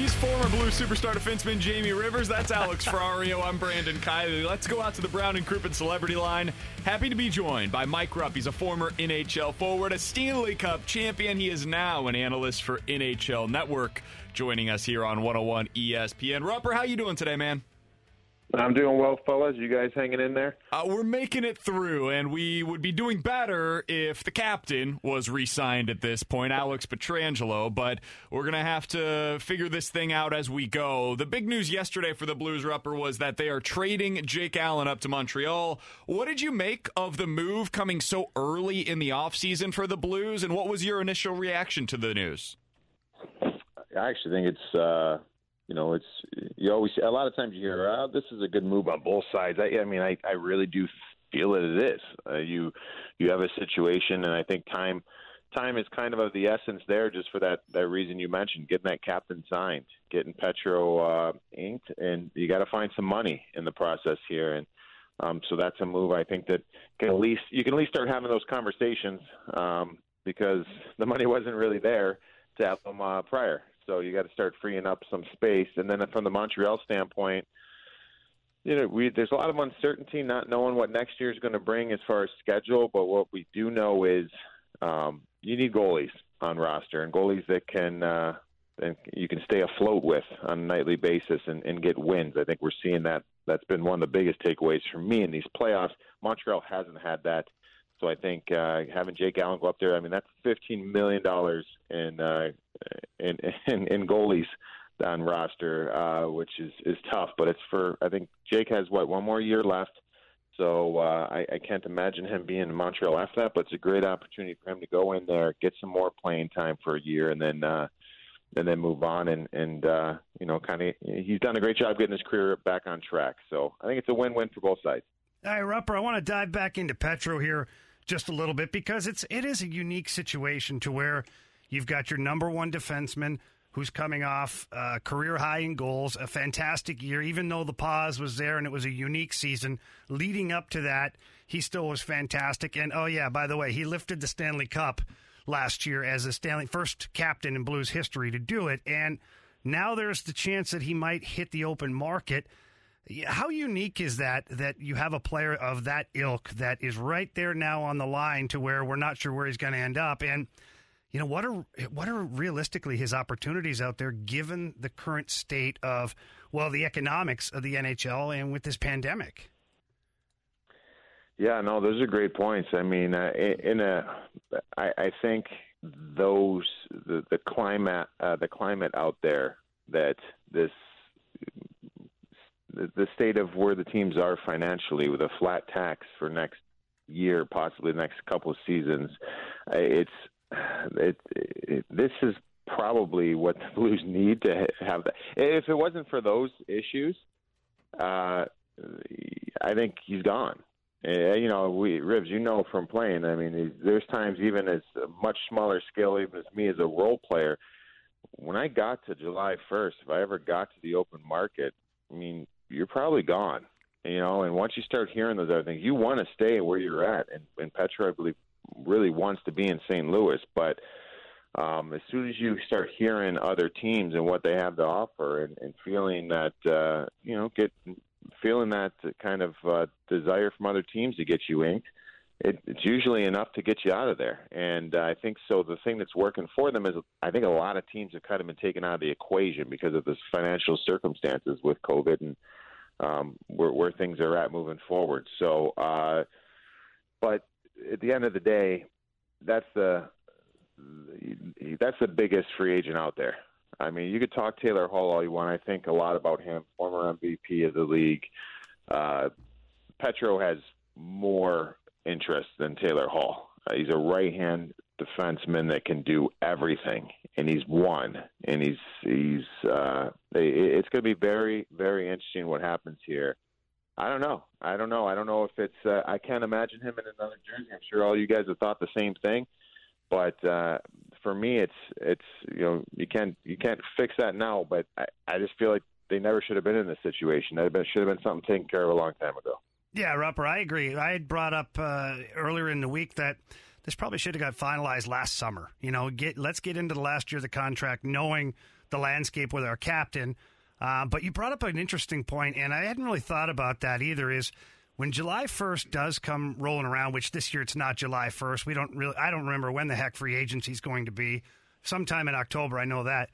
He's former Blue superstar defenseman Jamie Rivers. That's Alex Ferrario. I'm Brandon Kiley. Let's go out to the Brown and Crouppen celebrity line. Happy to be joined by Mike Rupp. He's a former NHL forward, a Stanley Cup champion. He is now an analyst for NHL Network, joining us here on 101 ESPN. Rupper, how you doing today, man? I'm doing well, fellas. You guys hanging in there? Uh, we're making it through, and we would be doing better if the captain was re signed at this point, Alex Pietrangelo, but we're going to have to figure this thing out as we go. The big news yesterday for the Blues Rupper was that they are trading Jake Allen up to Montreal. What did you make of the move coming so early in the offseason for the Blues, and what was your initial reaction to the news? I actually think it's. Uh you know, it's you always a lot of times you hear, "Oh, this is a good move on both sides." I, I mean, I, I really do feel that it is. Uh, you you have a situation, and I think time time is kind of of the essence there, just for that that reason you mentioned, getting that captain signed, getting Petro uh, inked, and you got to find some money in the process here, and um, so that's a move I think that can at least you can at least start having those conversations um, because the money wasn't really there to have them uh, prior. So you got to start freeing up some space. And then from the Montreal standpoint, you know, we there's a lot of uncertainty, not knowing what next year is going to bring as far as schedule. But what we do know is um, you need goalies on roster and goalies that can uh, and you can stay afloat with on a nightly basis and, and get wins. I think we're seeing that. That's been one of the biggest takeaways for me in these playoffs. Montreal hasn't had that. So I think uh, having Jake Allen go up there, I mean, that's fifteen million dollars in, uh, in goalies on roster, uh, which is is tough. But it's for I think Jake has what one more year left, so uh, I, I can't imagine him being in Montreal after that. But it's a great opportunity for him to go in there, get some more playing time for a year, and then. Uh, and then move on and and uh, you know kind of he's done a great job getting his career back on track. So I think it's a win-win for both sides. All right, Rupper, I want to dive back into Petro here just a little bit because it's it is a unique situation to where you've got your number one defenseman who's coming off uh, career high in goals, a fantastic year. Even though the pause was there and it was a unique season, leading up to that, he still was fantastic. And oh yeah, by the way, he lifted the Stanley Cup last year as the Stanley first captain in Blues history to do it. And now there's the chance that he might hit the open market. How unique is that that you have a player of that ilk that is right there now on the line to where we're not sure where he's going to end up and you know what are what are realistically his opportunities out there given the current state of well the economics of the NHL and with this pandemic? Yeah no those are great points. I mean uh, in a I, I think those the, the climate uh, the climate out there that this the, the state of where the teams are financially with a flat tax for next year, possibly the next couple of seasons, it's it, it, this is probably what the Blues need to have. That. If it wasn't for those issues, uh, I think he's gone. Uh, you know, we Ribs, you know from playing. I mean, there's times even as a much smaller scale, even as me as a role player. When I got to July 1st, if I ever got to the open market, I mean, you're probably gone. You know, and once you start hearing those other things, you want to stay where you're at. And, and Petro, I believe, really wants to be in St. Louis, but um, as soon as you start hearing other teams and what they have to offer, and, and feeling that uh, you know get feeling that kind of uh, desire from other teams to get you inked, it, it's usually enough to get you out of there. And uh, I think so. The thing that's working for them is I think a lot of teams have kind of been taken out of the equation because of the financial circumstances with COVID and um, where, where things are at moving forward. So, uh, but at the end of the day, that's the that's the biggest free agent out there. I mean, you could talk Taylor Hall all you want. I think a lot about him, former MVP of the league. Uh, Petro has more interest than Taylor Hall. Uh, he's a right hand defenseman that can do everything, and he's won. And he's he's uh, it's going to be very very interesting what happens here. I don't know. I don't know. I don't know if it's. Uh, I can't imagine him in another jersey. I'm sure all you guys have thought the same thing. But uh, for me, it's it's you know you can't you can't fix that now. But I, I just feel like they never should have been in this situation. That should have been something taken care of a long time ago. Yeah, Rupper, I agree. I had brought up uh, earlier in the week that this probably should have got finalized last summer. You know, get let's get into the last year of the contract, knowing the landscape with our captain. Uh, but you brought up an interesting point, and I hadn't really thought about that either. Is when July 1st does come rolling around, which this year it's not July 1st. We don't really, I don't remember when the heck free agency is going to be. Sometime in October, I know that.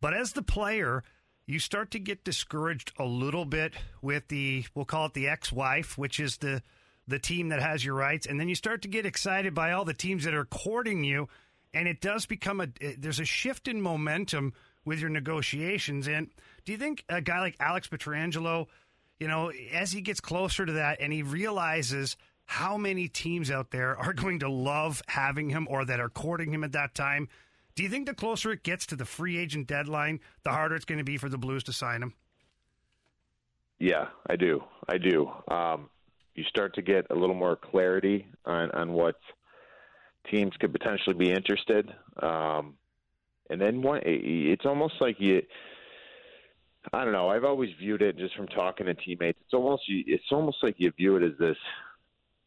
But as the player, you start to get discouraged a little bit with the, we'll call it the ex-wife, which is the the team that has your rights, and then you start to get excited by all the teams that are courting you, and it does become a there's a shift in momentum with your negotiations. And do you think a guy like Alex Pietrangelo – you know, as he gets closer to that and he realizes how many teams out there are going to love having him or that are courting him at that time, do you think the closer it gets to the free agent deadline, the harder it's going to be for the Blues to sign him? Yeah, I do. I do. Um, you start to get a little more clarity on, on what teams could potentially be interested. Um, and then one, it's almost like you I don't know. I've always viewed it just from talking to teammates. It's almost it's almost like you view it as this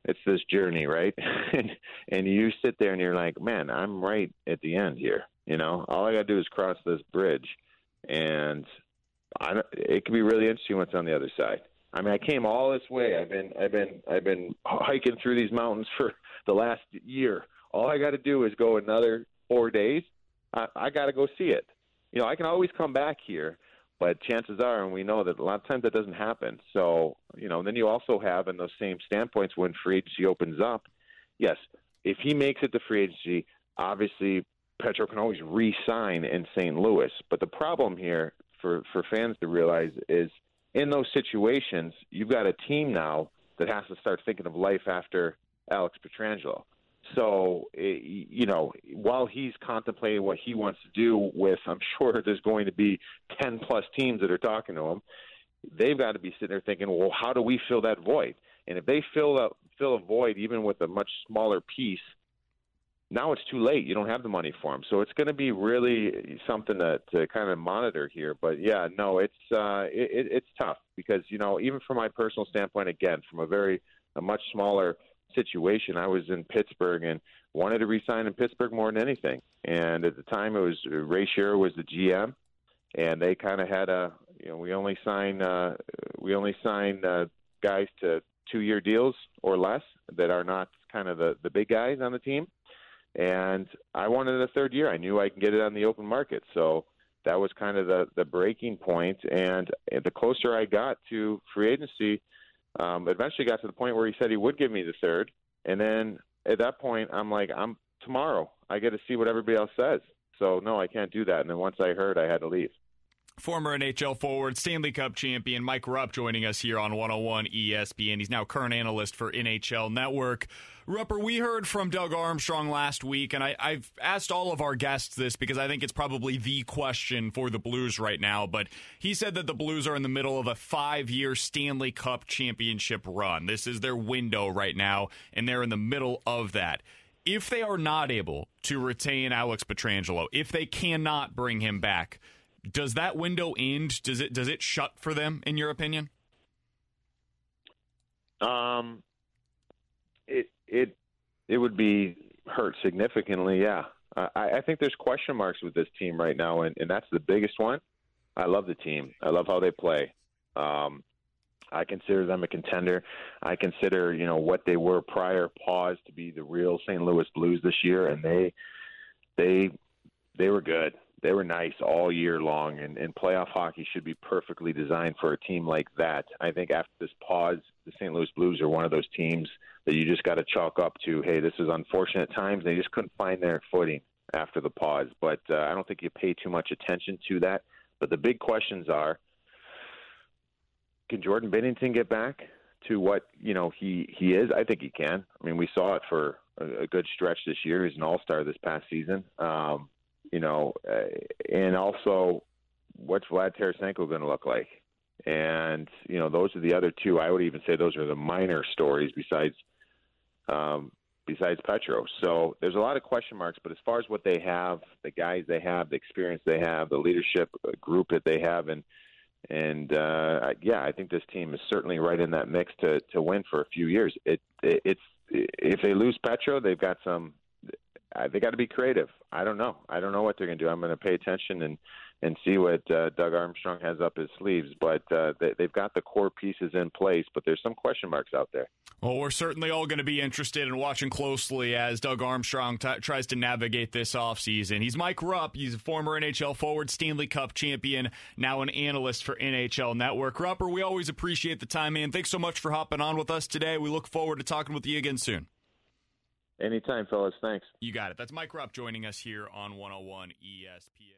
it's this journey, right? and and you sit there and you're like, man, I'm right at the end here. You know, all I got to do is cross this bridge, and I it could be really interesting what's on the other side. I mean, I came all this way. I've been I've been I've been hiking through these mountains for the last year. All I got to do is go another four days. I, I got to go see it. You know, I can always come back here but chances are, and we know that a lot of times that doesn't happen. So, you know, and then you also have in those same standpoints when free agency opens up, yes, if he makes it to free agency, obviously Petro can always re-sign in St. Louis. But the problem here for for fans to realize is in those situations, you've got a team now that has to start thinking of life after Alex Pietrangelo. So, eh, you know, while he's contemplating what he wants to do with, I'm sure there's going to be 10 plus teams that are talking to him. They've got to be sitting there thinking, well, how do we fill that void? And if they fill a, fill a void even with a much smaller piece, now it's too late. You don't have the money for him. So it's going to be really something to, to kind of monitor here. But yeah, no, it's uh, it, it's tough because you know even from my personal standpoint, again, from a very a much smaller situation. I was in Pittsburgh and wanted to resign in Pittsburgh more than anything. And at the time, it was Ray Shero was the GM, and they kind of had a you know we only sign uh, we only sign uh, guys to two year deals or less that are not kind of the the big guys on the team. And I wanted a third year. I knew I could get it on the open market, so that was kind of the the breaking point. And the closer I got to free agency, um, eventually got to the point where he said he would give me the third, and then at that point, I'm like, I'm tomorrow. I get to see what everybody else says. So no, I can't do that. And then once I heard, I had to leave. Former NHL forward, Stanley Cup champion Mike Rupp joining us here on 101 ESPN. He's now current analyst for NHL Network. Rupper, we heard from Doug Armstrong last week, and I, have asked all of our guests this because I think it's probably the question for the Blues right now. But he said that the Blues are in the middle of a five year Stanley Cup championship run. This is their window right now, and they're in the middle of that. If they are not able to retain Alex Pietrangelo, if they cannot bring him back, does that window end? Does it does it shut for them in your opinion? Um, it it it would be hurt significantly. Yeah, I, I think there's question marks with this team right now, and, and that's the biggest one. I love the team. I love how they play. Um, I consider them a contender. I consider you know what they were prior pause to be the real St. Louis Blues this year, and they they they were good. They were nice all year long, and, and playoff hockey should be perfectly designed for a team like that. I think after this pause, the St. Louis Blues are one of those teams that you just got to chalk up to. Hey, this is unfortunate times. They just couldn't find their footing after the pause, but uh, I don't think you pay too much attention to that. But the big questions are can Jordan Binnington get back to what you know he he is? I think he can. I mean, we saw it for a, a good stretch this year. He's an All Star this past season. Um, you know, uh, and also what's Vlad Tarasenko going to look like? And you know, those are the other two. I would even say those are the minor stories besides um, besides Petro. So there's a lot of question marks. But as far as what they have, the guys they have, the experience they have, the leadership group that they have, and and uh, yeah, I think this team is certainly right in that mix to to win for a few years. It, it it's if they lose Petro, they've got some. They got to be creative. I don't know. I don't know what they're going to do. I'm going to pay attention and and see what uh, Doug Armstrong has up his sleeves. But uh, they, they've got the core pieces in place, but there's some question marks out there. Well, we're certainly all going to be interested in watching closely as Doug Armstrong t- tries to navigate this offseason. He's Mike Rupp. He's a former NHL forward, Stanley Cup champion, now an analyst for NHL Network. Rupper, we always appreciate the time, man. Thanks so much for hopping on with us today. We look forward to talking with you again soon. Anytime, fellas. Thanks. You got it. That's Mike Rupp joining us here on 101 ESPN.